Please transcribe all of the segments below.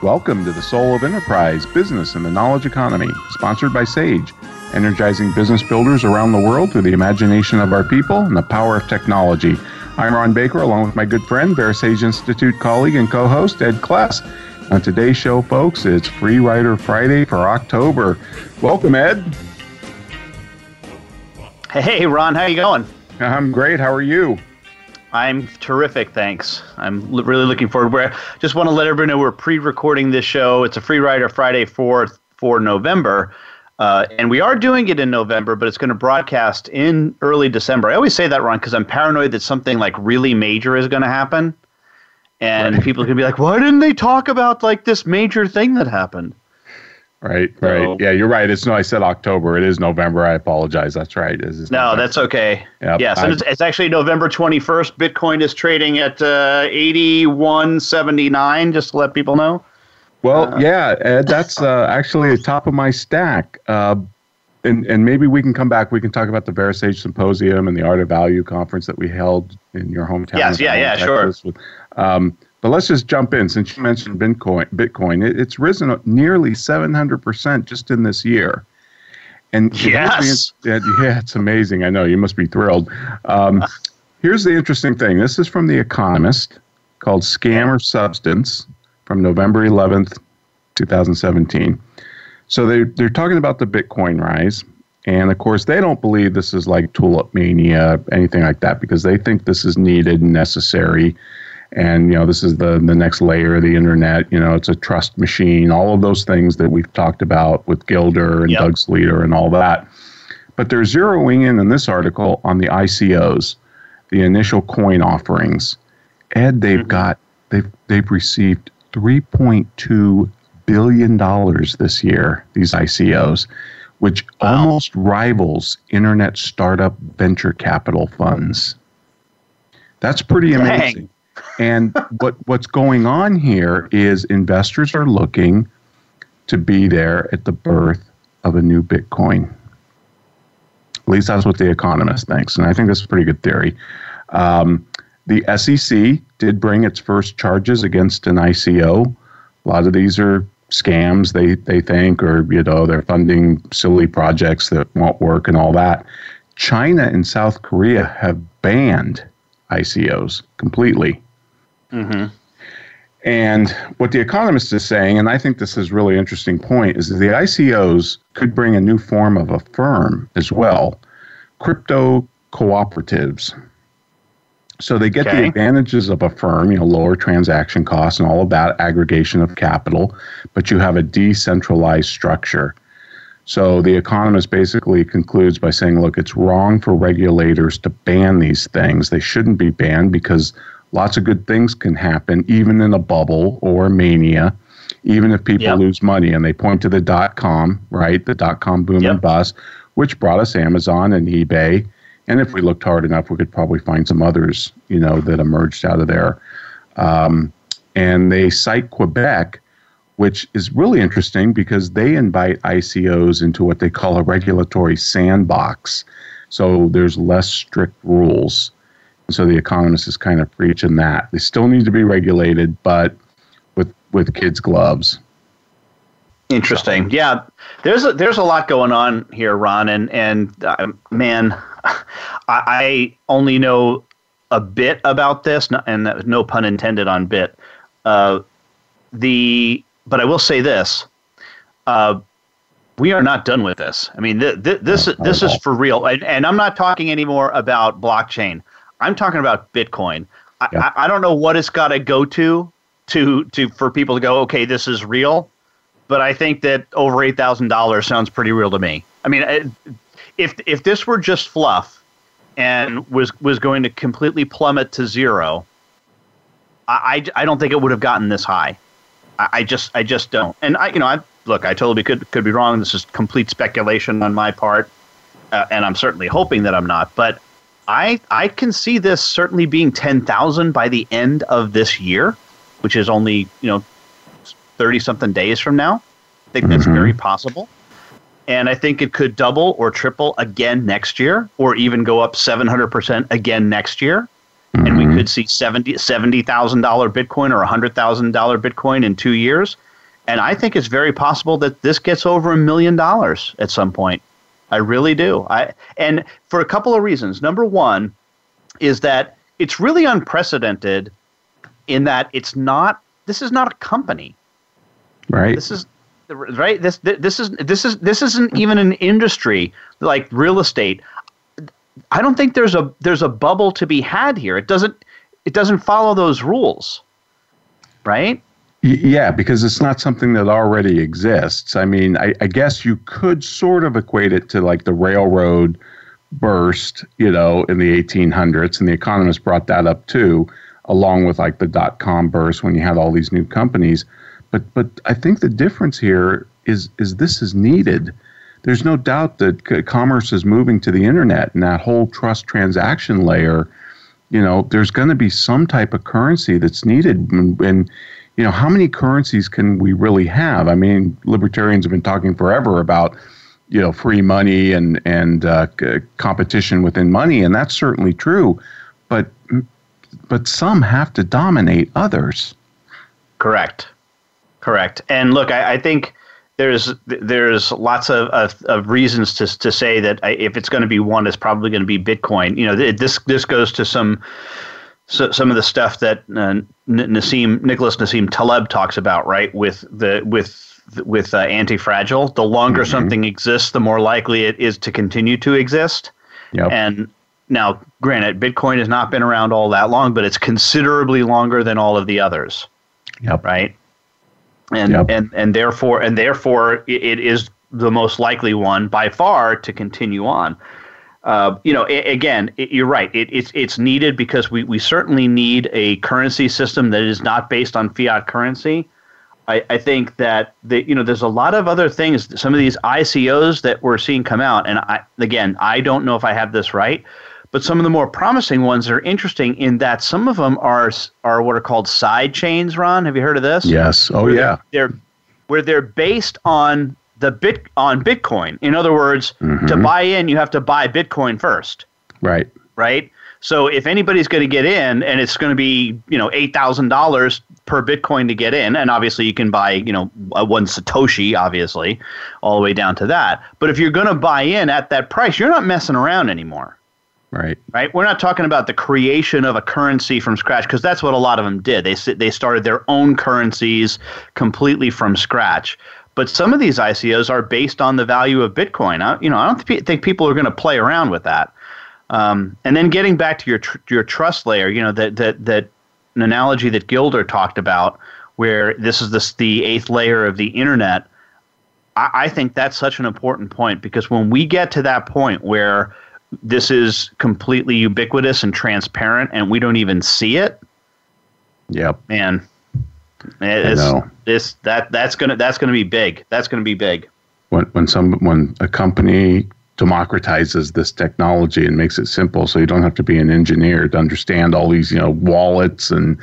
Welcome to the Soul of Enterprise Business and the Knowledge Economy, sponsored by SAGE, energizing business builders around the world through the imagination of our people and the power of technology. I'm Ron Baker, along with my good friend, VeraSage Institute colleague and co host, Ed Kless. On today's show, folks, it's Free Rider Friday for October. Welcome, Ed. Hey, Ron, how you going? I'm great. How are you? I'm terrific, thanks. I'm l- really looking forward. We're, just want to let everybody know we're pre-recording this show. It's a Free Rider Friday for for November, uh, and we are doing it in November, but it's going to broadcast in early December. I always say that, wrong because I'm paranoid that something like really major is going to happen, and right. people are going to be like, "Why didn't they talk about like this major thing that happened?" Right, so, right. Yeah, you're right. It's no, I said October. It is November. I apologize. That's right. no, November. that's okay. Yep, yes, and it's, it's, actually November 21st. Bitcoin is trading at uh, 81.79. Just to let people know. Well, uh, yeah, Ed, that's uh, actually the top of my stack. Uh, and and maybe we can come back. We can talk about the VeraSage Symposium and the Art of Value conference that we held in your hometown. Yes, yeah, yeah, Texas sure. With, um, but let's just jump in since you mentioned Bitcoin. Bitcoin, it, it's risen nearly 700% just in this year. And yes. It, yeah, it's amazing. I know you must be thrilled. Um, here's the interesting thing. This is from The Economist called Scam or Substance from November 11th, 2017. So they, they're talking about the Bitcoin rise. And of course, they don't believe this is like tulip mania, anything like that, because they think this is needed and necessary and you know this is the the next layer of the internet you know it's a trust machine all of those things that we've talked about with gilder and yep. doug sleeter and all that but they're zeroing in in this article on the icos the initial coin offerings ed they've mm-hmm. got they've they've received 3.2 billion dollars this year these icos which wow. almost rivals internet startup venture capital funds that's pretty amazing Dang and what what's going on here is investors are looking to be there at the birth of a new Bitcoin. At least that's what the economist thinks, and I think that's a pretty good theory. Um, the SEC did bring its first charges against an ICO. A lot of these are scams, they they think, or you know, they're funding silly projects that won't work and all that. China and South Korea have banned ICOs completely. Mm-hmm. And what The Economist is saying, and I think this is a really interesting point, is that the ICOs could bring a new form of a firm as well crypto cooperatives. So they get okay. the advantages of a firm, you know, lower transaction costs and all of that aggregation of capital, but you have a decentralized structure. So the economist basically concludes by saying, look, it's wrong for regulators to ban these things. They shouldn't be banned because lots of good things can happen, even in a bubble or mania, even if people yep. lose money. And they point to the dot com, right? The dot com boom yep. and bust, which brought us Amazon and eBay. And if we looked hard enough, we could probably find some others, you know, that emerged out of there. Um, and they cite Quebec, which is really interesting because they invite ICOs into what they call a regulatory sandbox. So there's less strict rules. So the economist is kind of preaching that they still need to be regulated, but with with kids' gloves. Interesting. Yeah, there's a, there's a lot going on here, Ron, and and uh, man, I, I, only know a bit about this, and no pun intended on bit. Uh, the but I will say this. Uh, we are not done with this. I mean, th- th- this this is for real, and, and I'm not talking anymore about blockchain. I'm talking about Bitcoin. I, yeah. I, I don't know what it's got to go to to to for people to go, okay, this is real. But I think that over eight thousand dollars sounds pretty real to me. I mean, if if this were just fluff and was was going to completely plummet to zero, I, I, I don't think it would have gotten this high. I, I just I just don't. And I you know I look I totally could could be wrong. This is complete speculation on my part, uh, and I'm certainly hoping that I'm not. But I I can see this certainly being ten thousand by the end of this year, which is only you know thirty something days from now. I think that's Mhm. very possible. And I think it could double or triple again next year, or even go up 700% again next year. And we Mhm. could see $70,000 $70,000 Bitcoin or $100,000 Bitcoin in two years. And I think it's very possible that this gets over a million dollars at some point. I really do. I and for a couple of reasons. Number one is that it's really unprecedented in that it's not. This is not a company. right. This is right. This this is this is this isn't even an industry like real estate. I don't think there's a there's a bubble to be had here. It doesn't it doesn't follow those rules, right? Yeah, because it's not something that already exists. I mean, I, I guess you could sort of equate it to like the railroad burst, you know, in the 1800s, and the Economist brought that up too, along with like the dot com burst when you had all these new companies. But but I think the difference here is is this is needed. There's no doubt that c- commerce is moving to the internet, and that whole trust transaction layer you know there's going to be some type of currency that's needed and, and you know how many currencies can we really have i mean libertarians have been talking forever about you know free money and and uh, c- competition within money and that's certainly true but but some have to dominate others Correct, correct. And look, I, I think there's there's lots of, of, of reasons to to say that if it's going to be one, it's probably going to be Bitcoin. You know, th- this this goes to some so, some of the stuff that uh, Nassim Nicholas Nassim Taleb talks about, right? With the with with uh, anti-fragile, the longer something exists, the more likely it is to continue to exist. yep And now, granted, Bitcoin has not been around all that long, but it's considerably longer than all of the others yep right? And Yep. and and therefore and therefore it is the most likely one by far to continue on. Uh, you know, a- again, it, you're right. It, it's it's needed because we, we certainly need a currency system that is not based on fiat currency. I, I think that the, you know there's a lot of other things. Some of these ICOs that we're seeing come out, and I again I don't know if I have this right, but some of the more promising ones are interesting in that some of them are are what are called side chains. Ron, have you heard of this? yes oh Where yeah they're where they're based on the bit on Bitcoin. In other words, to Mhm. buy in, you have to buy Bitcoin first right right? So if anybody's going to get in, and it's going to be you know eight thousand dollars per Bitcoin to get in, and obviously you can buy you know one Satoshi, obviously, all the way down to that. But if you're going to buy in at that price, you're not messing around anymore right right? We're not talking about the creation of a currency from scratch because that's what a lot of them did. They they started their own currencies completely from scratch. But some of these ICOs are based on the value of Bitcoin. I, you know, I don't thi- think people are going to play around with that. Um, and then getting back to your tr- your trust layer, you know that that that an analogy that Gilder talked about, where this is this the eighth layer of the internet. I, I think that's such an important point because when we get to that point where this is completely ubiquitous and transparent and we don't even see it yep man it's, know. this that that's gonna that's gonna be big that's gonna be big when when some when a company democratizes this technology and makes it simple so you don't have to be an engineer to understand all these you know wallets and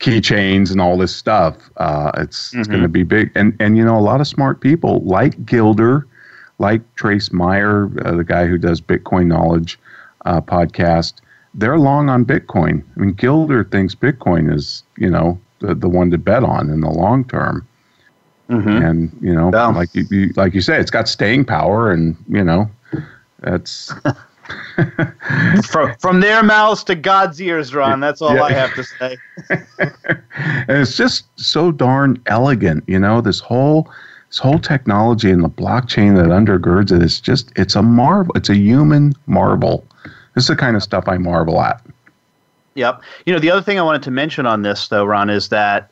keychains and all this stuff uh, it's it's Mhm. going to be big and and you know a lot of smart people like gilder like trace mayer uh, the guy who does bitcoin knowledge uh, podcast they're long on bitcoin i mean gilder thinks bitcoin is you know the, the one to bet on in the long term mm-hmm. and you know Yeah. like you, you like you say it's got staying power and you know that's from from their mouths to god's ears ron that's all Yeah. i have to say and it's just so darn elegant you know this whole this whole technology and the blockchain that undergirds it is just it's a marvel it's a human marvel this is the kind of stuff i marvel at Yep. You know, the other thing I wanted to mention on this, though, Ron, is that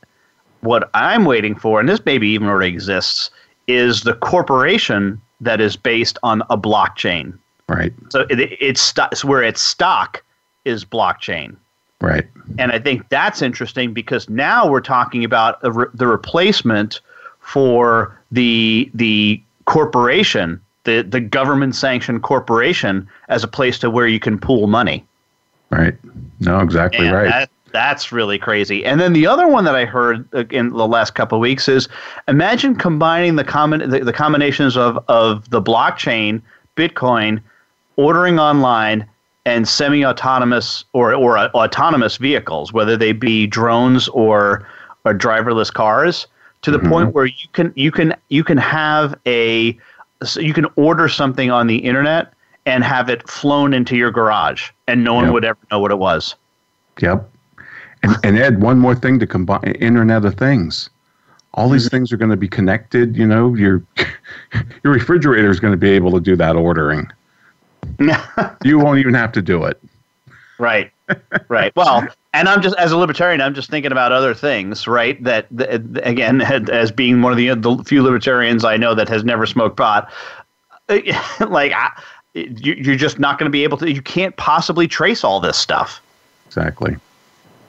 what I'm waiting for, and this maybe even already exists, is the corporation that is based on a blockchain. right So it, it's it's where its stock is blockchain. Right. And I think that's interesting because now we're talking about re- the replacement for the the corporation, the the government sanctioned corporation, as a place to where you can pool money. Right. No, exactly And right. that- that's really crazy. And then the other one that I heard uh, in the last couple of weeks is imagine combining the common the, the combinations of of the blockchain, Bitcoin, ordering online, and semi-autonomous or or uh, autonomous vehicles, whether they be drones or or driverless cars, to the point where you can you can you can have a so you can order something on the internet and have it flown into your garage, and no one Yep. would ever know what it was. Yep. And, and Ed, one more thing to combine Internet of Things. All these mm-hmm. things are going to be connected. You know, your your refrigerator is going to be able to do that ordering. you won't even have to do it. Right. Right. Well, and I'm just as a libertarian, I'm just thinking about other things, right? That, that again, as being one of the, the few libertarians I know that has never smoked pot, like I, you, you're just not going to be able to. You can't possibly trace all this stuff. Exactly.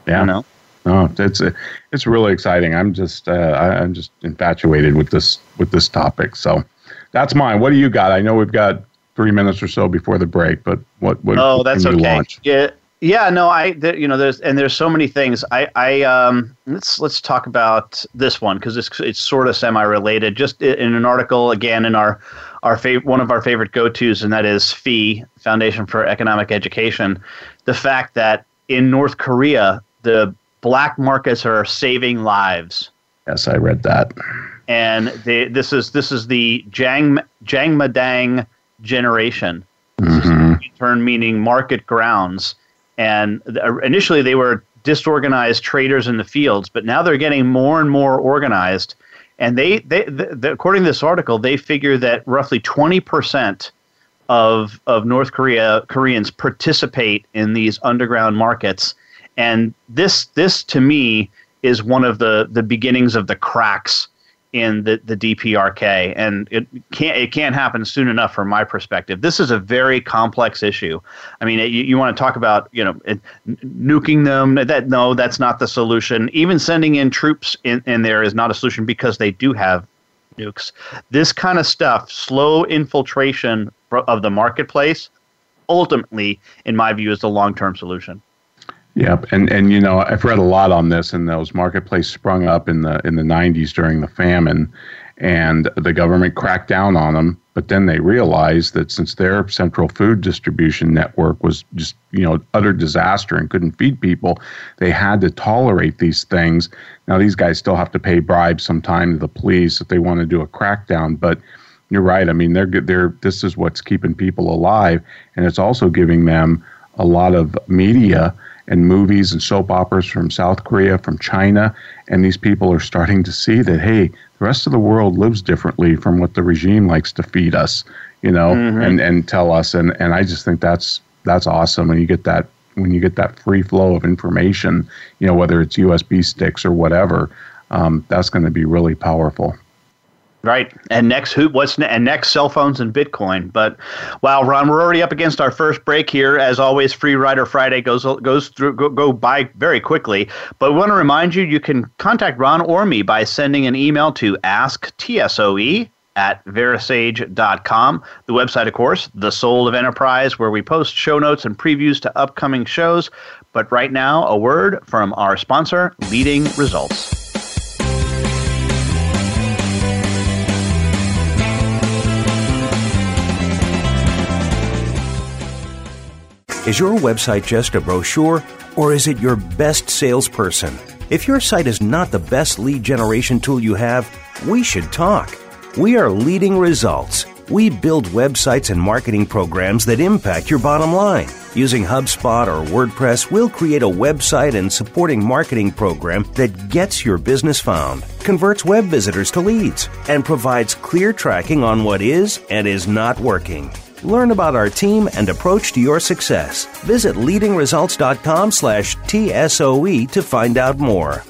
Yeah. You know. No, it's it's really exciting. I'm just uh, I'm just infatuated with this with this topic. So that's mine. What do you got? I know we've got three minutes or so before the break, but what what Oh, that's okay. launch? Yeah. Yeah, no, I, there, you know, there's and there's so many things. I, I, um, let's let's talk about this one because it's it's sort of semi-related. Just in an article again in our our fav- one of our favorite go-tos, and that is FEE Foundation for Economic Education. The fact that in North Korea the black markets are saving lives Yes, I read that. and they, this is this is the Jang Jangmadang generation. Mhm. Turn meaning market grounds, and th- uh, initially they were disorganized traders in the fields, but now they're getting more and more organized. And they, they, th th according to this article, they figure that roughly twenty percent of of North Korea Koreans participate in these underground markets, and this this to me is one of the the beginnings of the cracks in the, the DPRK, and it can't it can't happen soon enough from my perspective. This is a very complex issue. I mean, you, you want to talk about you know it, nuking them? That no, that's not the solution. Even sending in troops in, in there is not a solution because they do have nukes. This kind of stuff, slow infiltration of the marketplace, ultimately, in my view, is the long term solution. Yep, and and you know I've read a lot on this, and those marketplace sprung up in the in the '90s during the famine, and the government cracked down on them. But then they realized that since their central food distribution network was just you know utter disaster and couldn't feed people, they had to tolerate these things. Now these guys still have to pay bribes sometime to the police if they want to do a crackdown, but you're right. I mean, they're they're this is what's keeping people alive, and it's also giving them a lot of media and movies and soap operas from South Korea, from China, and these people are starting to see that hey, the rest of the world lives differently from what the regime likes to feed us, you know, and and tell us, and and I just think that's that's awesome, and you get that when you get that free flow of information, you know, whether it's USB sticks or whatever, um, that's going to be really powerful. Right. And next, who? What's ne- and next? Cell phones and Bitcoin. But wow, Ron, we're already up against our first break here. As always, Free Rider Friday goes goes through go, go by very quickly. But we want to remind you, you can contact Ron or me by sending an email to asktsoe at verasage.com. The website, of course, The Soul of Enterprise, where we post show notes and previews to upcoming shows. But right now, a word from our sponsor, Leading Results. Is your website just a brochure, or is it your best salesperson? If your site is not the best lead generation tool you have, we should talk. We are leading results. We build websites and marketing programs that impact your bottom line. Using HubSpot or WordPress, we'll create a website and supporting marketing program that gets your business found, converts web visitors to leads, and provides clear tracking on what is and is not working. Learn about our team and approach to your success. Visit leadingresults.com slash TSOE to find out more.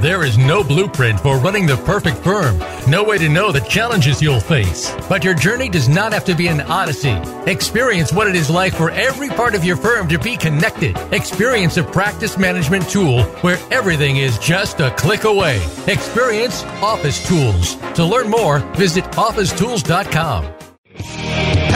There is no blueprint for running the perfect firm, no way to know the challenges you'll face. But your journey does not have to be an odyssey. Experience what it is like for every part of your firm to be connected. Experience a practice management tool where everything is just a click away. Experience Office Tools. To learn more, visit officetools.com.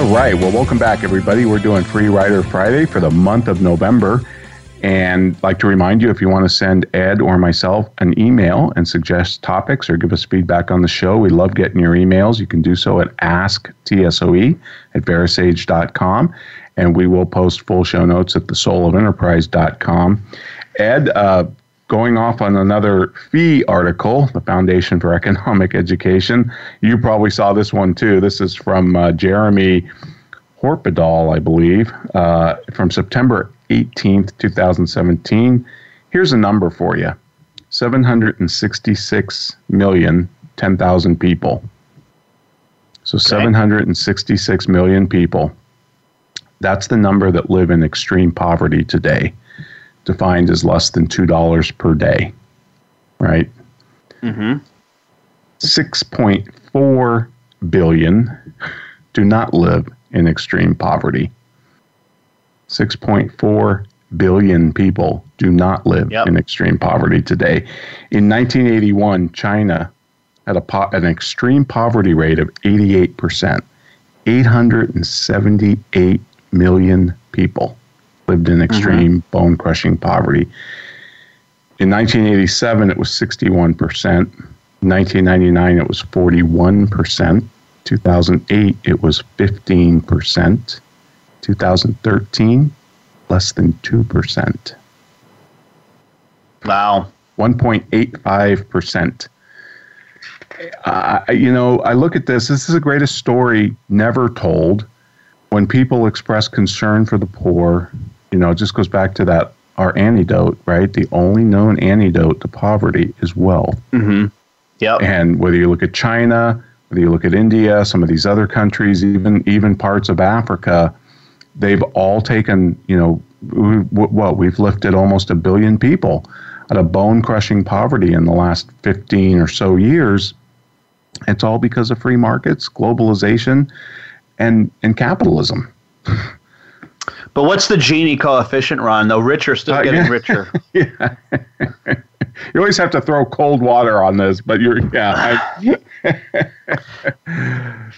All right. Well, welcome back, everybody. We're doing Free Rider Friday for the month of November. And I'd like to remind you if you want to send Ed or myself an email and suggest topics or give us feedback on the show, we love getting your emails. You can do so at asktsoe at verasage.com. And we will post full show notes at thesoulofenterprise.com. Ed, uh, going off on another FEE article, the Foundation for Economic Education. You probably saw this one too. This is from uh, Jeremy Horpedahl, I believe, uh, from September 18th, 2017. Here's a number for you 766 million, 10,000 people. So okay. 766 million people. That's the number that live in extreme poverty today defined as less than $2 per day, right? Mm-hmm. 6.4 billion do not live in extreme poverty. 6.4 billion people do not live yep. in extreme poverty today. In 1981, China had a po- an extreme poverty rate of 88%. 878 million people lived in extreme mm-hmm. bone crushing poverty. In 1987, it was 61%. 1999, it was 41%. 2008, it was 15%. 2013, less than 2%. Wow. 1.85%. Uh, you know, I look at this. This is the greatest story never told. When people express concern for the poor, you know, it just goes back to that our antidote, right? The only known antidote to poverty is wealth. Mm-hmm. Yeah. And whether you look at China, whether you look at India, some of these other countries, even even parts of Africa, they've all taken, you know, what we've lifted almost a billion people out of bone crushing poverty in the last 15 or so years. It's all because of free markets, globalization, and and capitalism. But what's the Gini coefficient, Ron? Though rich are still uh, getting yeah. richer. yeah. you always have to throw cold water on this, but you're yeah. I,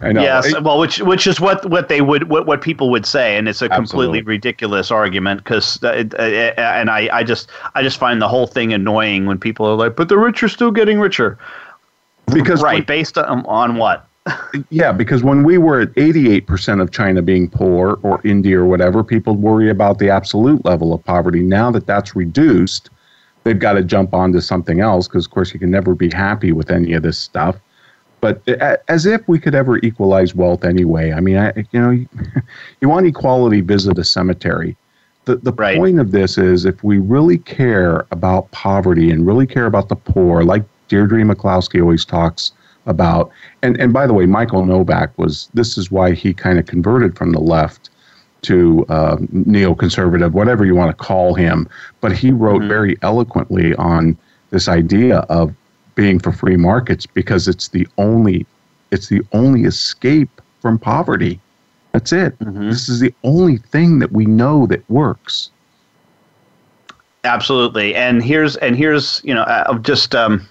I know. Yes, well, which which is what, what they would what, what people would say, and it's a completely Absolutely. ridiculous argument because, uh, uh, and I, I just I just find the whole thing annoying when people are like, but the rich are still getting richer. Because right, when, based on, on what? Yeah, because when we were at 88% of China being poor or India or whatever, people worry about the absolute level of poverty. Now that that's reduced, they've got to jump onto something else because, of course, you can never be happy with any of this stuff. But as if we could ever equalize wealth anyway. I mean, I, you know, you want equality, visit a cemetery. The, the right. point of this is if we really care about poverty and really care about the poor, like Deirdre McCloskey always talks about. And and by the way, Michael Novak was. This is why he kind of converted from the left to uh, neoconservative, whatever you want to call him. But he wrote mm-hmm. very eloquently on this idea of being for free markets because it's the only it's the only escape from poverty. That's it. Mm-hmm. This is the only thing that we know that works. Absolutely, and here's and here's you know uh, just um,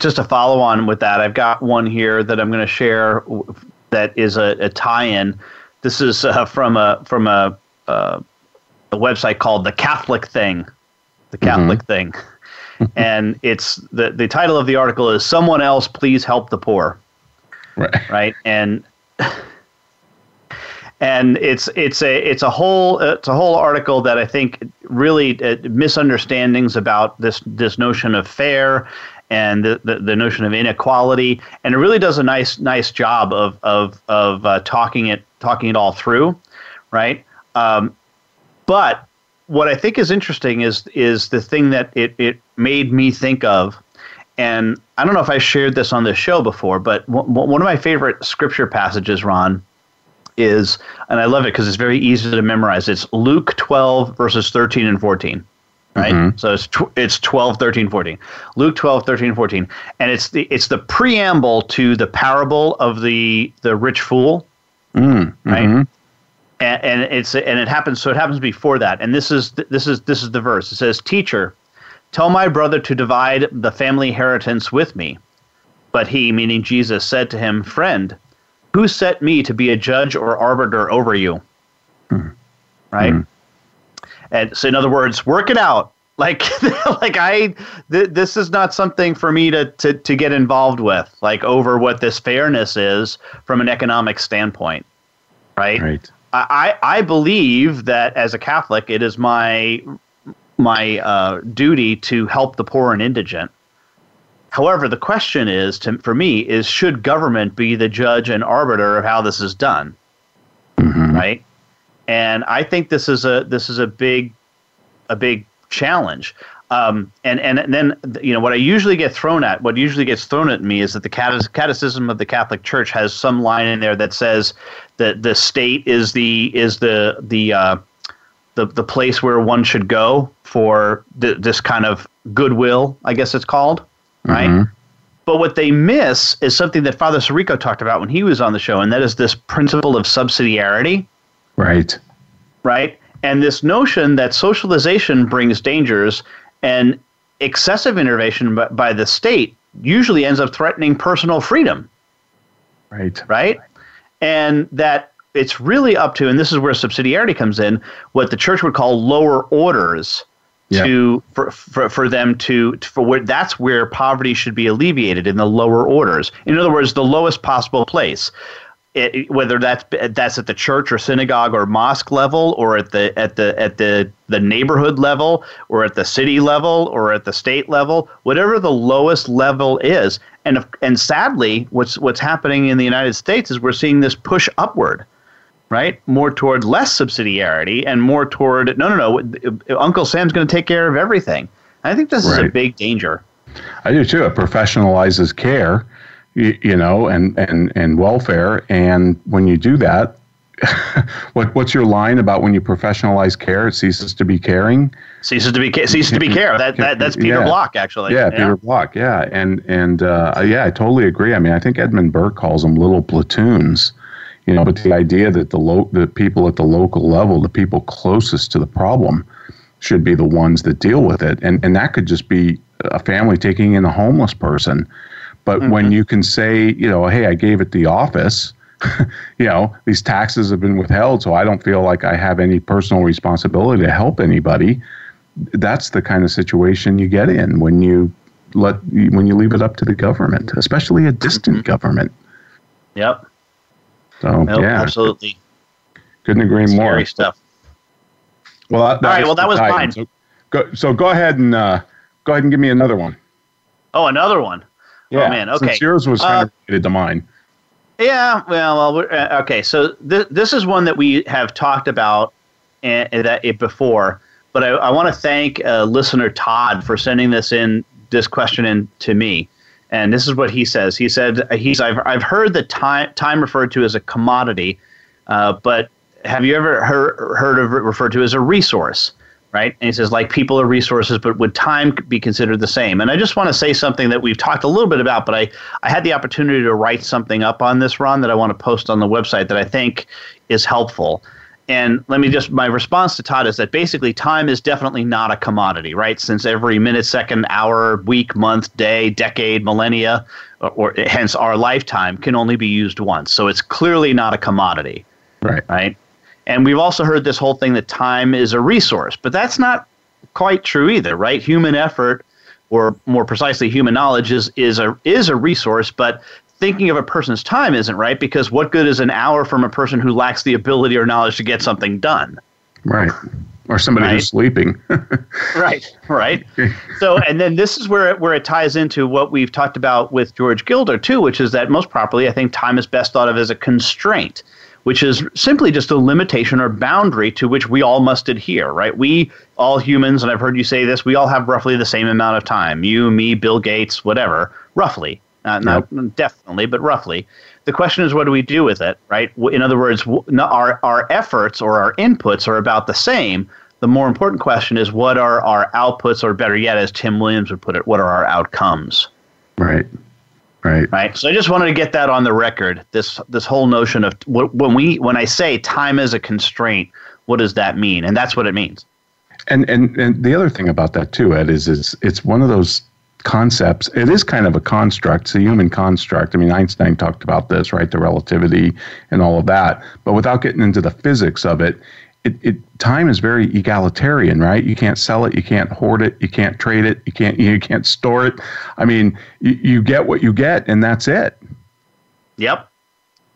just a follow on with that. I've got one here that I'm going to share that is a, a tie-in. This is uh, from a from a, uh, a website called the Catholic Thing, the Catholic mm-hmm. Thing, and it's the the title of the article is "Someone Else Please Help the Poor." Right. Right. And and it's it's a it's a whole it's a whole article that I think really uh, misunderstandings about this this notion of fair and the, the, the, notion of inequality and it really does a nice nice job of of of uh, talking it talking it all through right um, but what I think is interesting is is the thing that it, it made me think of and I don't know if I shared this on this show before, but one of my favorite scripture passages, Ron, is, and I love it because it's very easy to memorize. It's Luke 12, verses 13 and 14. Right? Mm-hmm. So it's, tw- it's 12, 13, 14. Luke 12, 13, 14. And it's the, it's the preamble to the parable of the, the rich fool. Mm-hmm. Right? And, and it's and it happens so it happens before that and this is this is this is the verse it says teacher tell my brother to divide the family inheritance with me but he meaning jesus said to him friend who set me to be a judge or arbiter over you? Mm. Right? And so, in other words, work it out. Like, like I, th- this is not something for me to, to, to get involved with, like over what this fairness is from an economic standpoint. Right. Right. I, I believe that as a Catholic, it is my my uh, duty to help the poor and indigent. However, the question is, to, for me, is should government be the judge and arbiter of how this is done? Mm-hmm. Right, and I think this is a this is a big a big challenge. Um, and, and and then you know what I usually get thrown at, what usually gets thrown at me is that the Catechism of the Catholic Church has some line in there that says that the state is the is the the uh, the the place where one should go for th- this kind of goodwill, I guess it's called right? Mm-hmm. But what they miss is something that Father Sirico talked about when he was on the show, and that is this principle of subsidiarity. Right. Right. And this notion that socialization brings dangers and excessive intervention by, by the state usually ends up threatening personal freedom. Right. Right. And that it's really up to, and this is where subsidiarity comes in, what the church would call lower orders yeah. to for, for, for them to for where that's where poverty should be alleviated in the lower orders. In other words, the lowest possible place. It, whether that's that's at the church or synagogue or mosque level, or at the at the at the the neighborhood level, or at the city level, or at the state level, whatever the lowest level is, and if, and sadly, what's what's happening in the United States is we're seeing this push upward right? More toward less subsidiarity and more toward no, no, no. Uncle Sam's going to take care of everything. I think this right. is a big danger. I do too. It professionalizes care, you, you, know, and, and, and welfare. And when you do that, what what's your line about when you professionalize care? It ceases to be caring. Ceases to be ceases to be care. That, that that's Peter yeah. Block actually. Yeah, yeah, Peter Block. Yeah, and and uh, yeah, I totally agree. I mean, I think Edmund Burke calls them little platoons you know, but the idea that the lo- the people at the local level, the people closest to the problem, should be the ones that deal with it, and and that could just be a family taking in a homeless person. But mm-hmm. when you can say, you know, hey, I gave it the office, you know, these taxes have been withheld, so I don't feel like I have any personal responsibility to help anybody. That's the kind of situation you get in when you let when you leave it up to the government, especially a distant mm-hmm. government. Yep. So nope, yeah, absolutely. Couldn't agree Scary more. stuff. Well, that, all right. Well, that was mine. So go, so go ahead and uh, go ahead and give me another one. Oh, another one. Oh, yeah, oh, man. Okay. Since yours was kind uh, of related to mine. Yeah. Well, well uh, okay. So th- this is one that we have talked about uh, that it before, but I, I want to thank uh, listener Todd for sending this in this question in to me. And this is what he says. He said he's I've I've heard the time time referred to as a commodity, uh, but have you ever heard heard of it referred to as a resource? Right? And he says like people are resources, but would time be considered the same? And I just want to say something that we've talked a little bit about, but I I had the opportunity to write something up on this, Ron, that I want to post on the website that I think is helpful. and let me just my response to Todd is that basically time is definitely not a commodity, right? Since every minute, second, hour, week, month, day, decade, millennia, or, or hence our lifetime can only be used once. So it's clearly not a commodity, Right. right? And we've also heard this whole thing that time is a resource, but that's not quite true either, right? Human effort, or more precisely, human knowledge is is a is a resource, but thinking of a person's time isn't right because what good is an hour from a person who lacks the ability or knowledge to get something done? Right. Or somebody Right. who's sleeping. Right, right. so, and then this is where it, where it ties into what we've talked about with George Gilder too, which is that most properly, I think time is best thought of as a constraint, which is simply just a limitation or boundary to which we all must adhere. Right? We all humans, and I've heard you say this, we all have roughly the same amount of time. You, me, Bill Gates, whatever, roughly. Uh, not definitely, but roughly. The question is, what do we do with it, right? In other words, our our efforts or our inputs are about the same. The more important question is, what are our outputs, or better yet, as Tim Williams would put it, what are our outcomes, right. Right. right? So I just wanted to get that on the record. This this whole notion of when we when I say time is a constraint, what does that mean? And that's what it means. And and and the other thing about that too, Ed, is is it's one of those concepts. It is kind of a construct. It's a human construct. I mean, Einstein talked about this, right? The relativity and all of that. But without getting into the physics of it, it, it time is very egalitarian, right? You can't sell it, you can't hoard it, you can't trade it, you can't you can't store it. I mean, you, you get what you get, and that's it. Yep.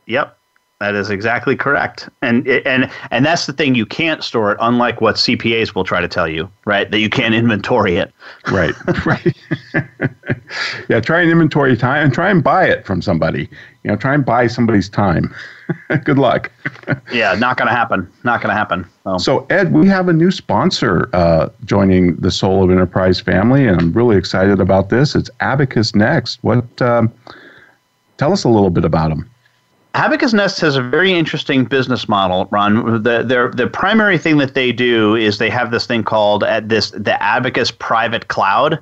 Yep. That is exactly correct. And and and that's the thing you can't store it unlike what CPAs will try to tell you, right? That you can't inventory it. Right. right. yeah, try and inventory time and try and buy it from somebody. You know, try and buy somebody's time. Good luck. Yeah, not going to happen. Not going to happen. So, So, Ed, we have a new sponsor uh, joining the Soul of Enterprise family, and I'm really excited about this. It's Abacus Next. What? Um, tell us a little bit about them. Abacus Next has a very interesting business model, Ron. The their the primary thing that they do is they have this thing called at this the Abacus Private Cloud.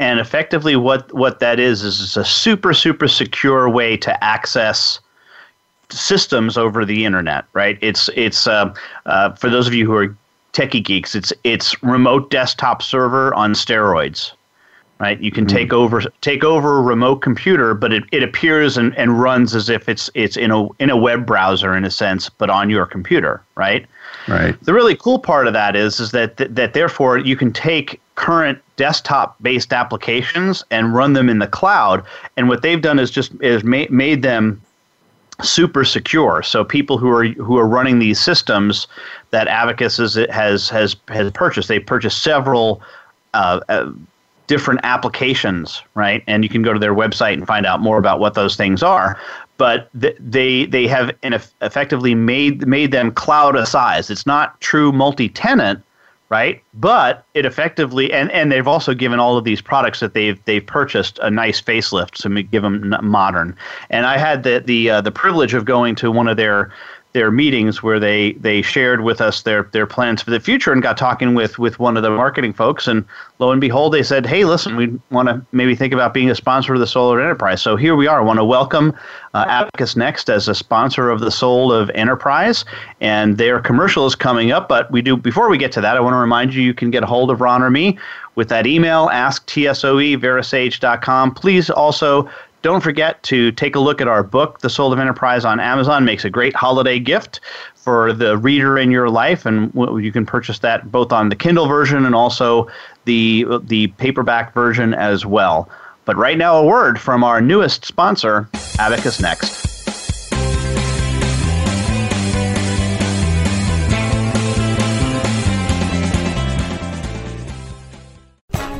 And effectively what what that is is it's a super super secure way to access systems over the internet, right? It's it's uh, uh, for those of you who are techie geeks, it's it's remote desktop server on steroids, right? You can take over take over a remote computer, but it, it appears and, and runs as if it's it's in a in a web browser in a sense, but on your computer, right? Right. The really cool part of that is is that that, that therefore you can take current desktop based applications and run them in the cloud, and what they've done is just is ma- made them super secure. So people who are who are running these systems that Abacus is, has has has purchased, they purchased several uh, uh, different applications, right? And you can go to their website and find out more about what those things are. But th- they they have effectively made made them cloud size. It's not true multi-tenant, right? But it effectively and, and they've also given all of these products that they've they've purchased a nice facelift to make, give them modern. And I had the the uh, the privilege of going to one of their their meetings where they they shared with us their their plans for the future and got talking with with one of the marketing folks. And lo and behold they said hey listen we want to maybe think about being a sponsor of the soul of enterprise. So here we are. I want to welcome uh, Abacus Next as a sponsor of the soul of enterprise. And their commercial is coming up but we do before we get to that I want to remind you you can get a hold of Ron or me with that email ask tsoe verasage.com please also don't forget to take a look at our book, The Soul of Enterprise, on Amazon. Makes a great holiday gift for the reader in your life, and you can purchase that both on the Kindle version and also the the paperback version as well. But right now, a word from our newest sponsor, Abacus Next.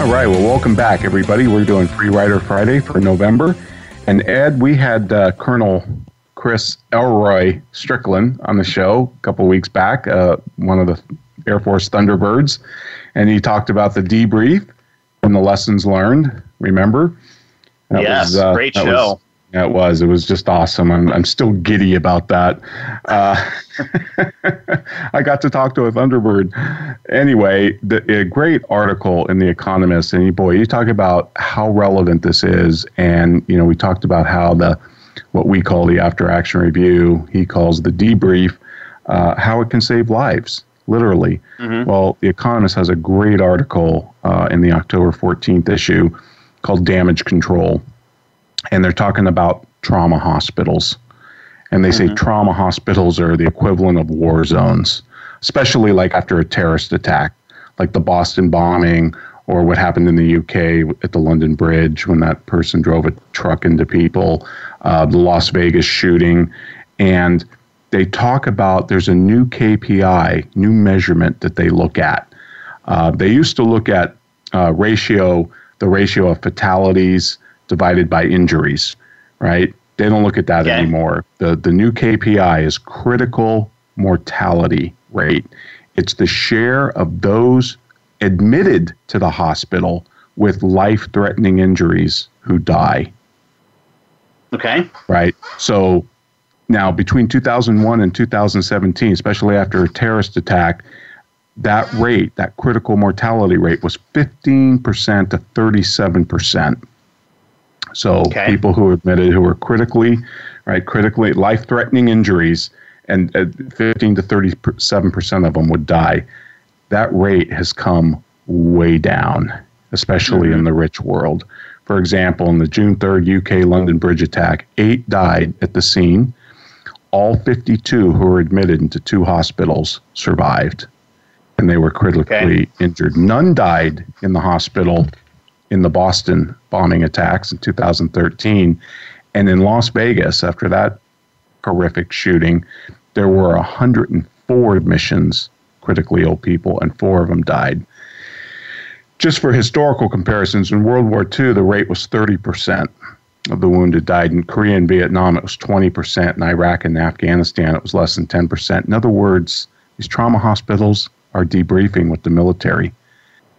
All right, well, welcome back, everybody. We're doing Free Rider Friday for November. And Ed, we had uh, Colonel Chris Elroy Stricklin on the show a couple weeks back, uh, one of the Air Force Thunderbirds, and he talked about the debrief and the lessons learned. Remember? That yes, was, uh, great show. It was. It was just awesome. I'm, I'm still giddy about that. Uh, I got to talk to a Thunderbird. Anyway, the, a great article in The Economist. And boy, you talk about how relevant this is. And, you know, we talked about how the what we call the after action review. He calls the debrief, uh, how it can save lives, literally. Mm-hmm. Well, The Economist has a great article uh, in the October 14th issue called Damage Control. And they're talking about trauma hospitals. And they mm-hmm. say trauma hospitals are the equivalent of war zones, especially like after a terrorist attack, like the Boston bombing or what happened in the UK at the London Bridge when that person drove a truck into people, uh, the Las Vegas shooting, and they talk about there's a new KPI, new measurement that they look at. Uh, they used to look at uh, ratio, the ratio of fatalities divided by injuries, right? They don't look at that okay. anymore. The the new KPI is critical mortality rate. It's the share of those admitted to the hospital with life threatening injuries who die. Okay. Right. So now, between 2001 and 2017, especially after a terrorist attack, that rate, that critical mortality rate, was 15% to 37%. So okay. people who admitted who were critically, right, critically life-threatening injuries, and uh, 15 to 37% of them would die that rate has come way down, especially mm-hmm. in the rich world. For example, in the June 3rd UK London Bridge attack, eight died at the scene. All 52 who were admitted into two hospitals survived, and they were critically okay. injured. None died in the hospital in the Boston bombing attacks in 2013. And in Las Vegas, after that horrific shooting, there were 104 admissions critically ill people, and four of them died. Just for historical comparisons, in World War II, the rate was 30% of the wounded died. In Korea and Vietnam, it was 20%. In Iraq and Afghanistan, it was less than 10%. In other words, these trauma hospitals are debriefing with the military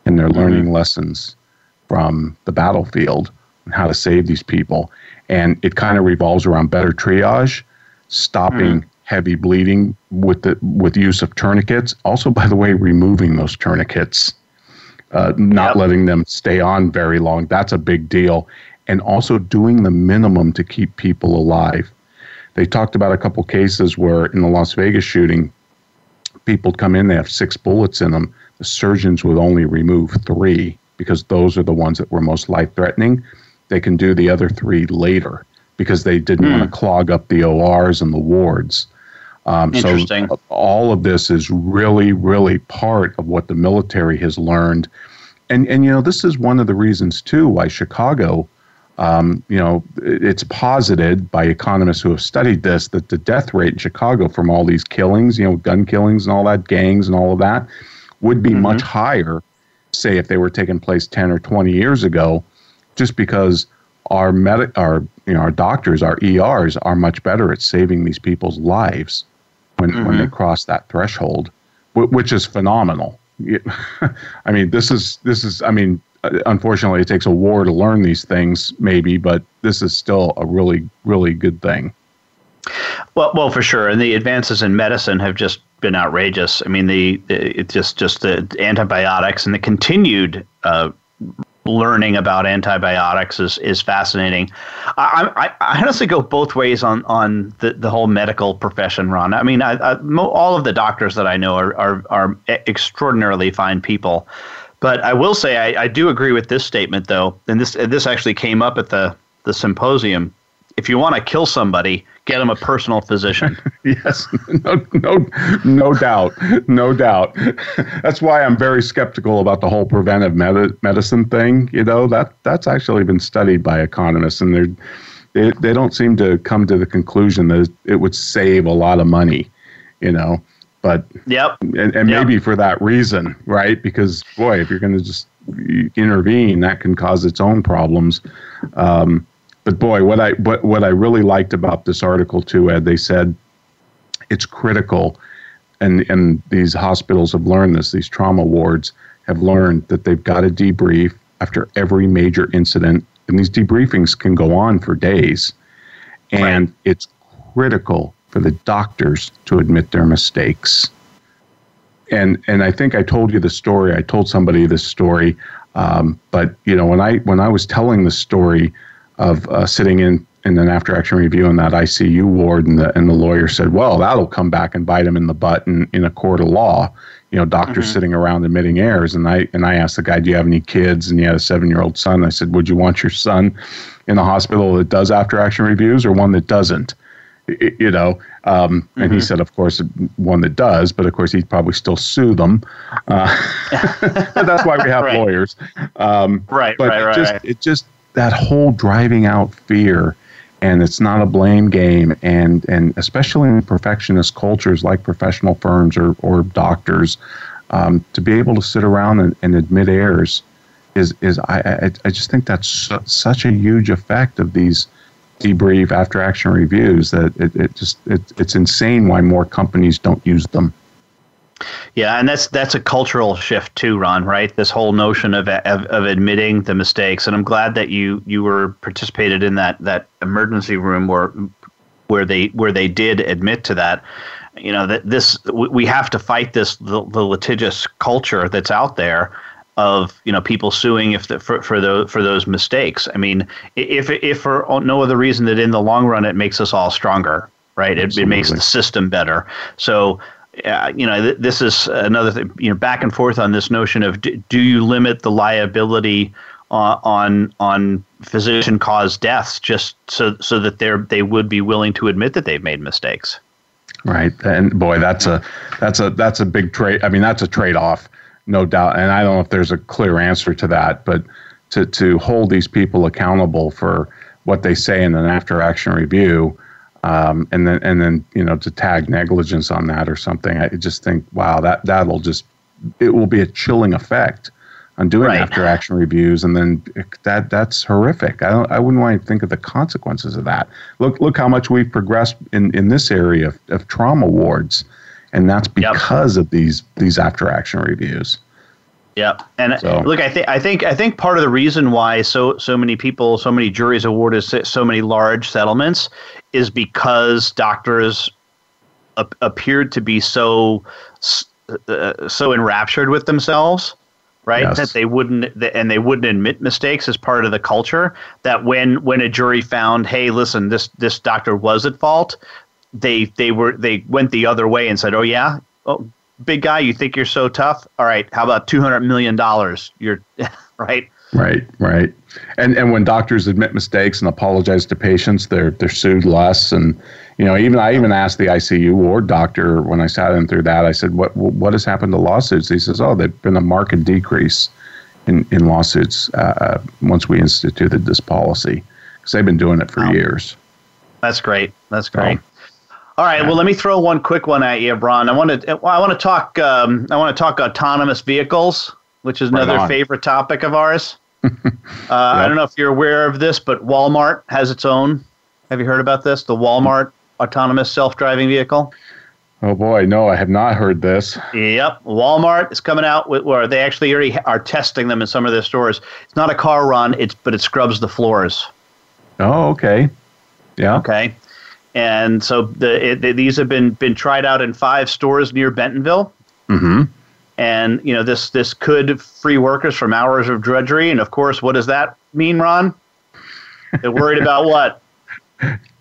and they're mm-hmm. learning lessons from the battlefield and how to save these people. And it kind of revolves around better triage, stopping mm heavy bleeding with the with use of tourniquets. Also, by the way, removing those tourniquets, uh, not yep. letting them stay on very long. That's a big deal. And also doing the minimum to keep people alive. They talked about a couple cases where in the Las Vegas shooting, people come in, they have six bullets in them. The surgeons would only remove three because those are the ones that were most life threatening. They can do the other three later because they didn't mm. want to clog up the ORs and the wards. Um, Interesting. So all of this is really, really part of what the military has learned, and and you know this is one of the reasons too why Chicago, um, you know, it's posited by economists who have studied this that the death rate in Chicago from all these killings, you know, gun killings and all that, gangs and all of that, would be mm-hmm. much higher, say if they were taking place ten or twenty years ago, just because our medic, our you know, our doctors, our ERs are much better at saving these people's lives when mm-hmm. when they mm-hmm. cross that threshold, which is phenomenal. I mean, this is this is. I mean, unfortunately, it takes a war to learn these things, maybe, but this is still a really really good thing. Well, well, for sure, and the advances in medicine have just been outrageous. I mean, the, the it just just the antibiotics and the continued uh, learning about antibiotics is, is fascinating. I, I, I, honestly go both ways on, on the, the whole medical profession, Ron. I mean, I, I, all of the doctors that I know are, are, are extraordinarily fine people. But I will say I, I do agree with this statement, though, and this this actually came up at the, the symposium. If you want to kill somebody, get them a personal physician. yes, no, no, no doubt, no doubt. That's why I'm very skeptical about the whole preventive med- medicine thing. You know that that's actually been studied by economists, and they're they, they don't seem to come to the conclusion that it would save a lot of money. You know, but yep, and, and yep. maybe for that reason, right? Because boy, if you're going to just intervene, that can cause its own problems. Um, but boy, what I what what I really liked about this article too, Ed, they said it's critical, and and these hospitals have learned this. These trauma wards have learned that they've got to debrief after every major incident, and these debriefings can go on for days, and right. it's critical for the doctors to admit their mistakes. And and I think I told you the story. I told somebody this story, um, but you know when I when I was telling the story of uh, sitting in in an after action review in that ICU ward, and the and the lawyer said, "Well, that'll come back and bite him in the butt in, in a court of law." You know, doctors mm-hmm. sitting around admitting errors, and I and I asked the guy, "Do you have any kids?" And he had a seven year old son. I said, "Would you want your son in a hospital that does after action reviews or one that doesn't?" you know um, and mm-hmm. he said of course one that does but of course he'd probably still sue them uh, that's why we have right. lawyers um, right but right, right, just, right. it just that whole driving out fear and it's not a blame game and and especially in perfectionist cultures like professional firms or, or doctors um, to be able to sit around and, and admit errors is is I, I, I just think that's su- such a huge effect of these debrief after action reviews that it, it just it, it's insane why more companies don't use them yeah, and that's that's a cultural shift too, Ron. Right, this whole notion of, of, of admitting the mistakes, and I'm glad that you you were participated in that that emergency room where where they where they did admit to that. You know that this we have to fight this the, the litigious culture that's out there of you know people suing if the, for for those for those mistakes. I mean, if if for no other reason that in the long run it makes us all stronger, right? It, it makes the system better. So you know, th- this is another thing, you know, back and forth on this notion of do, do you limit the liability uh, on on physician caused deaths just so so that they're they would be willing to admit that they've made mistakes. Right, and boy, that's a that's a that's a big trade. I mean, that's a trade off, no doubt. And I don't know if there's a clear answer to that, but to to hold these people accountable for what they say in an after action review um, and then and then you know to tag negligence on that or something. I just think, wow, that that'll just it will be a chilling effect on doing right. after action reviews, and then that that's horrific. I don't, I wouldn't want to think of the consequences of that. Look look how much we've progressed in in this area of, of trauma wards, and that's because yep. of these these after action reviews. Yep. and so. look, I think I think I think part of the reason why so so many people, so many juries awarded so many large settlements is because doctors ap- appeared to be so uh, so enraptured with themselves right yes. that they wouldn't and they wouldn't admit mistakes as part of the culture that when when a jury found hey listen this this doctor was at fault they they were they went the other way and said oh yeah? Oh big guy you think you're so tough? All right how about 200 million dollars? You're right Right, right. And and when doctors admit mistakes and apologize to patients, they're they're sued less. And you know, even I even asked the ICU ward doctor when I sat in through that. I said, "What what has happened to lawsuits?" He says, "Oh, there's been a marked decrease in in lawsuits uh, once we instituted this policy because they've been doing it for years." That's great. That's great. All right. Well, let me throw one quick one at you, Ron. I want to. I want to talk. Um, I want to talk autonomous vehicles, which is another right favorite topic of ours. Uh, yep. I don't know if you're aware of this, but Walmart has its own. Have you heard about this? The Walmart autonomous self-driving vehicle. Oh boy, no, I have not heard this. Yep, Walmart is coming out with where they actually already are testing them in some of their stores. It's not a car run, it's but it scrubs the floors. Oh, okay. Yeah. Okay. and so the, it, these have been been tried out in five stores near Bentonville. Mm-hmm. And you know this this could free workers from hours of drudgery, and of course, what does that mean, Ron? They're worried about what?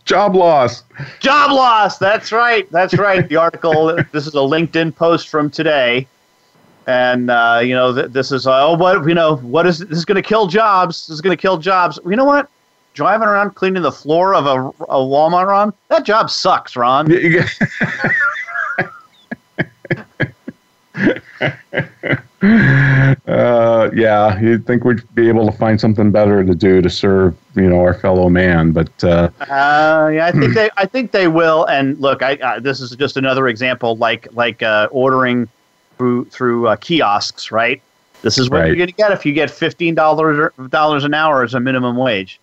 Job loss. Job loss. That's right. That's right. The article. this is a LinkedIn post from today, and uh, you know th- this is oh what you know what is this is going to kill jobs? This is going to kill jobs. You know what? Driving around cleaning the floor of a, a Walmart, Ron. That job sucks, Ron. uh, yeah, you'd think we'd be able to find something better to do to serve, you know, our fellow man. But uh, uh, yeah, I think they, I think they will. And look, I, uh, this is just another example, like like uh, ordering through through uh, kiosks, right? This is what Right. you're going to get if you get fifteen dollars dollars an hour as a minimum wage.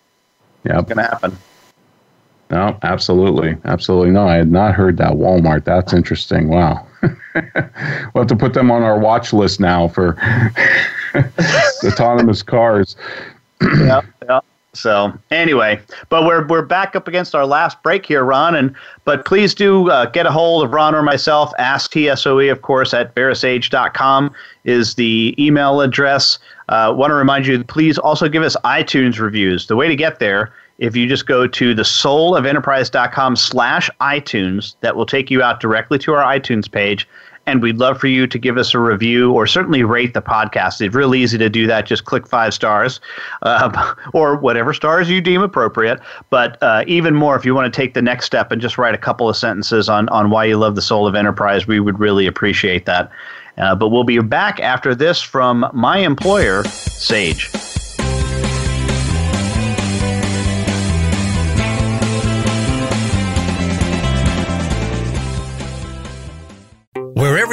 yeah, It's going to happen. no, absolutely, absolutely. No, I had not heard that Walmart. That's interesting. Wow, we'll have to put them on our watch list now for autonomous cars. yeah, yeah. So anyway, but we're we're back up against our last break here, Ron. And but please do uh, get a hold of Ron or myself. Ask TSOE, of course, at verasage.com is the email address. Uh, Want to remind you, please also give us iTunes reviews. The way to get there, if you just go to the soulofenterprise.com slash iTunes, that will take you out directly to our iTunes page. And we'd love for you to give us a review or certainly rate the podcast. It's really easy to do that. Just click five stars uh, or whatever stars you deem appropriate. But uh, even more, if you want to take the next step and just write a couple of sentences on, on why you love the soul of enterprise, we would really appreciate that. Uh, but we'll be back after this from my employer, Sage.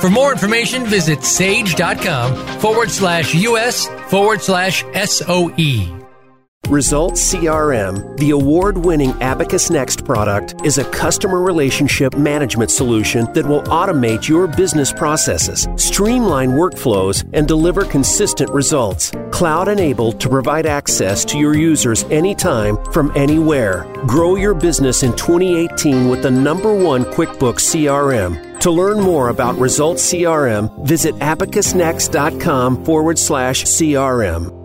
For more information, visit sage.com forward slash US forward slash SOE. Results CRM, the award winning Abacus Next product, is a customer relationship management solution that will automate your business processes, streamline workflows, and deliver consistent results. Cloud enabled to provide access to your users anytime from anywhere. Grow your business in 2018 with the number one QuickBooks CRM. To learn more about Results CRM, visit abacusnext.com forward slash CRM.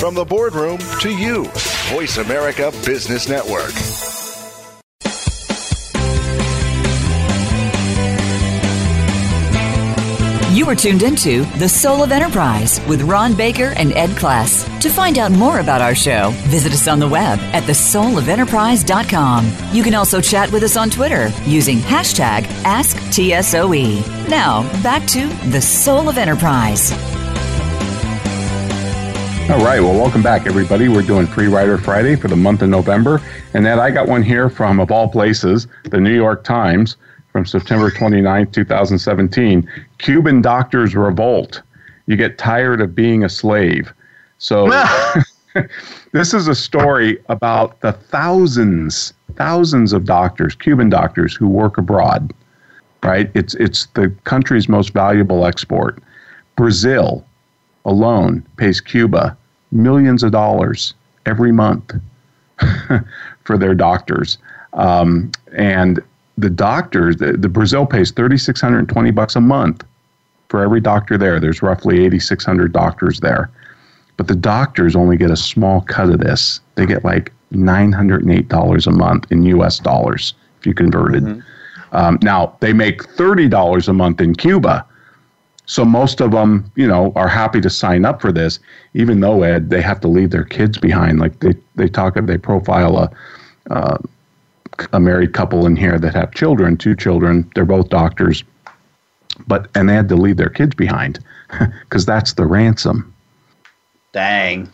From the boardroom to you, Voice America Business Network. You are tuned into The Soul of Enterprise with Ron Baker and Ed Kless. To find out more about our show, visit us on the web at thesoulofenterprise.com. You can also chat with us on Twitter using hashtag AskTSOE. Now, back to The Soul of Enterprise. All right. Well, welcome back, everybody. We're doing Free Rider Friday for the month of November. And Ed, I got one here from, of all places, the New York Times from September 29, 2017. Cuban doctors revolt. You get tired of being a slave. So, this is a story about the thousands, thousands of doctors, Cuban doctors who work abroad, right? It's, it's the country's most valuable export. Brazil alone pays Cuba millions of dollars every month for their doctors. Um, and the doctors, the, the Brazil pays 3,620 bucks a month for every doctor there. There's roughly 8,600 doctors there. But the doctors only get a small cut of this. They get like $908 a month in US dollars if you converted. Um, now, they make $30 a month in Cuba, So most of them, you know, are happy to sign up for this, even though Ed they have to leave their kids behind. Like they they talk they profile a uh, a married couple in here that have children, two children. They're both doctors, but and they had to leave their kids behind because that's the ransom. Dang.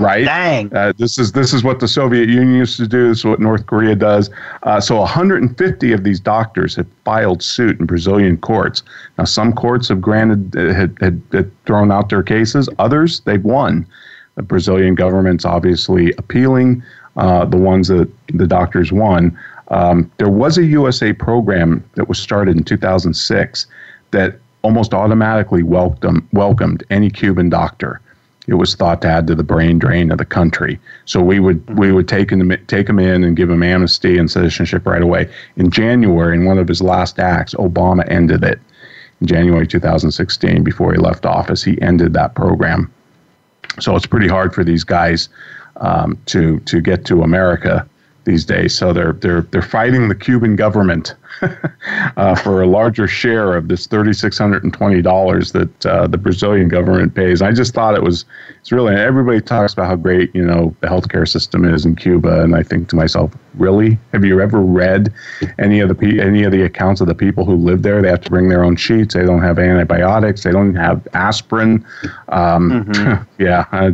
Right. Dang. Uh, this is this is what the Soviet Union used to do. This is what North Korea does. Uh, so 150 of these doctors have filed suit in Brazilian courts. Now, some courts have granted uh, had, had, had thrown out their cases. Others they've won. The Brazilian government's obviously appealing. Uh, the ones that the doctors won. Um, there was a USA program that was started in 2006 that almost automatically welcomed welcomed any Cuban doctor it was thought to add to the brain drain of the country. So we would we would take him take him in and give him amnesty and citizenship right away. In January, in one of his last acts, Obama ended it. In January 2016, before he left office, he ended that program. So it's pretty hard for these guys um, to to get to America these days. So they're they're they're fighting the Cuban government uh, for a larger share of this thirty six hundred and twenty dollars that uh, the Brazilian government pays. I just thought it was it's really everybody talks about how great you know the healthcare system is in Cuba, and I think to myself, really, have you ever read any of the any of the accounts of the people who live there? They have to bring their own sheets. They don't have antibiotics. They don't have aspirin. Um, mm-hmm. yeah.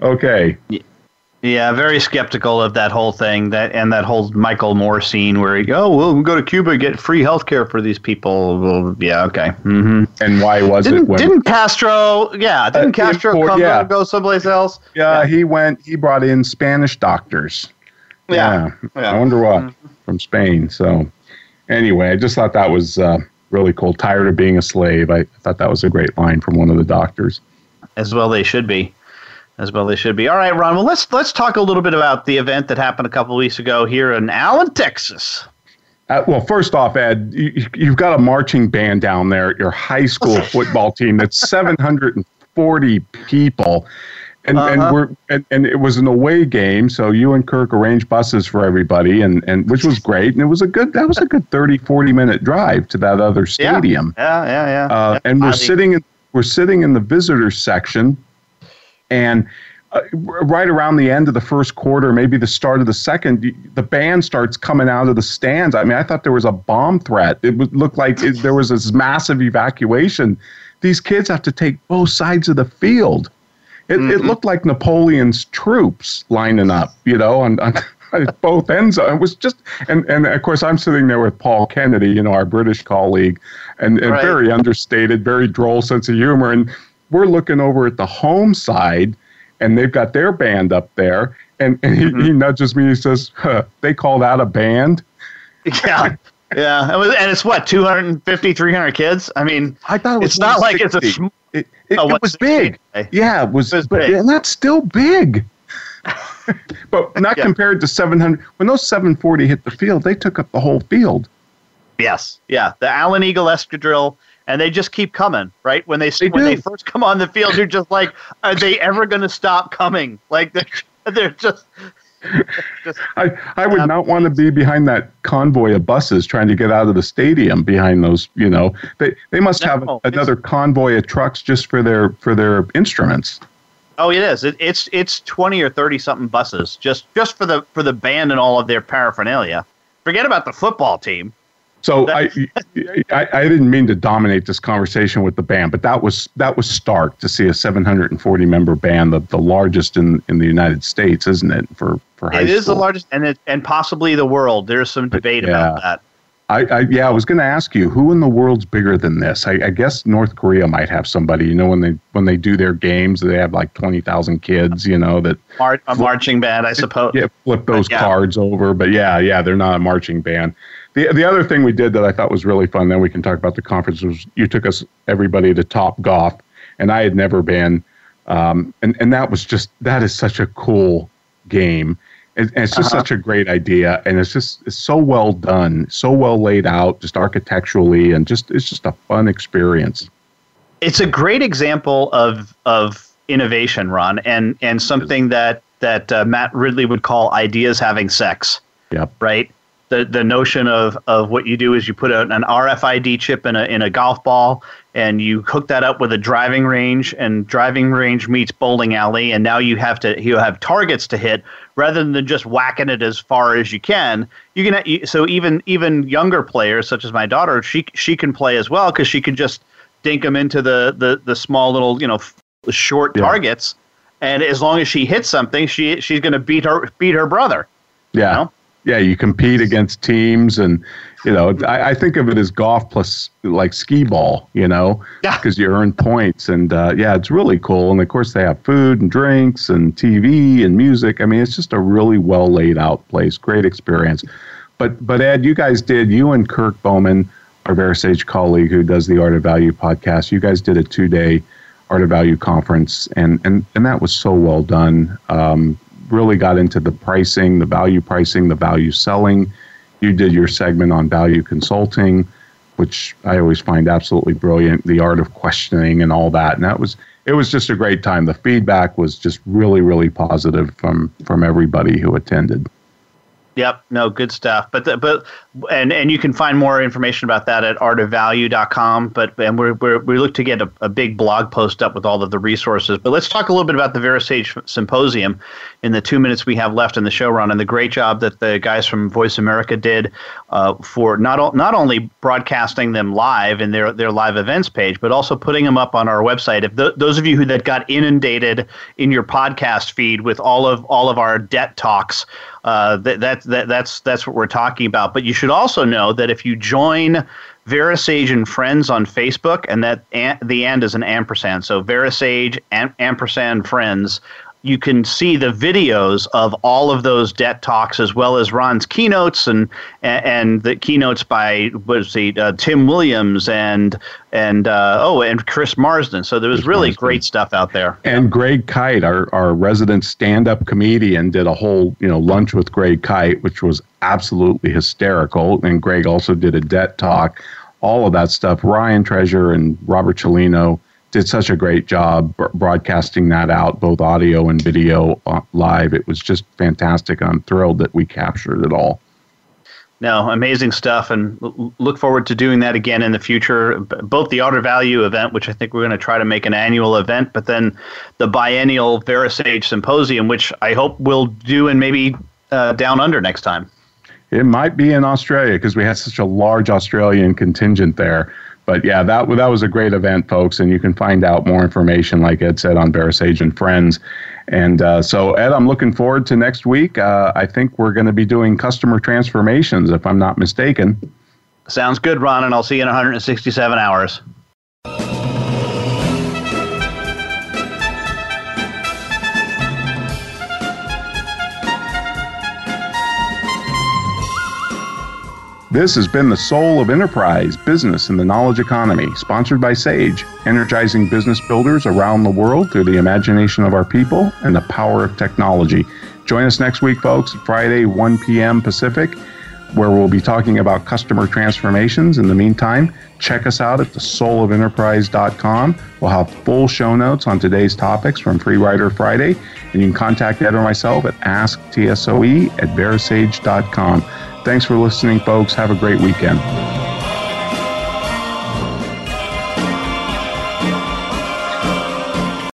okay. Yeah, very skeptical of that whole thing. That and that whole Michael Moore scene where he go, oh, we'll go to Cuba get free health care for these people. Well, yeah, okay. Mm-hmm. And why was didn't, it? When, didn't Castro? Yeah, didn't uh, Castro import, come yeah. go someplace else? Yeah, yeah, he went. He brought in Spanish doctors. Yeah, yeah. yeah. I wonder what mm-hmm. from Spain. So anyway, I just thought that was uh, really cool. Tired of being a slave. I thought that was a great line from one of the doctors. As well, they should be as well they should be. All right, Ron. Well, let's let's talk a little bit about the event that happened a couple weeks ago here in Allen, Texas. Uh, well, first off, Ed, you, have got a marching band down there at your high school football team that's 740 people. And, uh-huh. and we're and, and it was an away game, so you and Kirk arranged buses for everybody, and, and which was great, and it was a good that was a good 30, 40 minute drive to that other stadium. Yeah, yeah, yeah. yeah. Uh, and we're sitting in we're sitting in the visitor section, and uh, right around the end of the first quarter, maybe the start of the second, the band starts coming out of the stands. I mean, I thought there was a bomb threat. It would look like it, there was this massive evacuation. These kids have to take both sides of the field. It, mm-hmm. it looked like Napoleon's troops lining up, you know, on, on both ends. It was just, and, and of course, I'm sitting there with Paul Kennedy, you know, our British colleague, and, and right. very understated, very droll sense of humor. And we're looking over at the home side and they've got their band up there. And, and he, mm-hmm. he nudges me. He says, huh, "They call that a band." Yeah, yeah. and it's what 250, 300 kids. I mean, I thought it was it's not like it's a. Sm- it, it, oh, it was big. Yeah, it was, it was but, big, and that's still big. but not yeah. compared to 700. When those 740 hit the field, they took up the whole field. Yes, yeah. The Allen Eagle Escadrille and they just keep coming, right? When they, they when do. they first come on the field, you're just like, are they ever going to stop coming? Like they're, they're just. just I, I would not want to be behind that convoy of buses trying to get out of the stadium behind those you know they they must have another convoy of trucks just for their for their instruments Oh, it is. It, it's it's twenty or thirty something buses just just for the for the band and all of their paraphernalia. Forget about the football team. So I, I, I didn't mean to dominate this conversation with the band, but that was that was stark to see a 740 member band, the, the largest in, in the United States, isn't it? For for high it is the largest, and it, and possibly the world. There's some debate yeah. about that. I, I, yeah, I was going to ask you who in the world's bigger than this. I, I, guess North Korea might have somebody. You know, when they when they do their games, they have like twenty thousand kids. You know that Mar- a marching band, I suppose. Yeah, flip those yeah. cards over. But yeah, yeah, they're not a marching band. The, the other thing we did that I thought was really fun, then we can talk about the conference, was you took us, everybody, to Top Golf, and I had never been. Um, and, and that was just, that is such a cool game. And, and it's just uh-huh. such a great idea. And it's just it's so well done, so well laid out, just architecturally, and just, it's just a fun experience. It's a great example of, of innovation, Ron, and, and something that, that uh, Matt Ridley would call ideas having sex. Yep. Right? The the notion of of what you do is you put an RFID chip in a in a golf ball and you hook that up with a driving range and driving range meets bowling alley. And now you have to you have targets to hit. Rather than just whacking it as far as you can you can so even even younger players such as my daughter she she can play as well because she can just dink them into the the the small little you know short yeah. targets. And as long as she hits something she she's going to beat her beat her brother. Yeah. You know? Yeah, you compete against teams, and you know, I, I, think of it as golf plus like skee ball, you know, because you earn points, and uh, yeah, it's really cool. And of course, they have food and drinks and TV and music. I mean, it's just a really well laid out place. Great experience. But but Ed, you guys did you and Kirk Bowman, our VeraSage colleague who does the Art of Value podcast. You guys did a two day Art of Value conference, and and and that was so well done. Um, really got into the pricing, the value pricing, the value selling. You did your segment on value consulting, which I always find absolutely brilliant. The art of questioning and all that, and that was it was just a great time. The feedback was just really, really positive from from everybody who attended. Yep. No, good stuff. But the, but and and you can find more information about that at artofvalue.com. But and we're, we're we look to get a, a big blog post up with all of the resources. But let's talk a little bit about the VeraSage Symposium in the two minutes we have left in the show run and the great job that the guys from Voice America did uh, for not not only broadcasting them live in their their live events page, but also putting them up on our website. If the, those of you who that got inundated in your podcast feed with all of all of our debt talks uh, that, that, that, that's, that's what we're talking about. But you should also know that if you join VeraSage and Friends on Facebook, and that an, the and is an ampersand, so VeraSage and ampersand Friends you can see the videos of all of those debt talks as well as Ron's keynotes and and the keynotes by was the uh, Tim Williams and and uh, oh and Chris Marsden. So there was Chris really Marsden. great stuff out there. And Greg Kyte, our our resident stand up comedian, did a whole you know lunch with Greg Kyte, which was absolutely hysterical. And Greg also did a debt talk. All of that stuff. Ryan Treasure and Robert Cellino did such a great job broadcasting that out, both audio and video uh, live. It was just fantastic. I'm thrilled that we captured it all. No, amazing stuff, and look forward to doing that again in the future. Both the Art of Value event, which I think we're going to try to make an annual event, but then the biennial VeraSage Symposium, which I hope we'll do and maybe uh, down under next time. It might be in Australia because we had such a large Australian contingent there but yeah, that that was a great event, folks, and you can find out more information, like Ed said, on VeraSage and Friends. And uh, so, Ed, I'm looking forward to next week. Uh, I think we're going to be doing customer transformations, if I'm not mistaken. Sounds good, Ron, and I'll see you in 167 hours. This has been the Soul of Enterprise Business and the Knowledge Economy, sponsored by Sage, energizing business builders around the world through the imagination of our people and the power of technology. Join us next week, folks, Friday, 1 p.m. Pacific, where we'll be talking about customer transformations. In the meantime, check us out at thesoulofenterprise.com. We'll have full show notes on today's topics from Free Rider Friday, and you can contact Ed or myself at asktsoe at verasage.com. Thanks for listening, folks. Have a great weekend.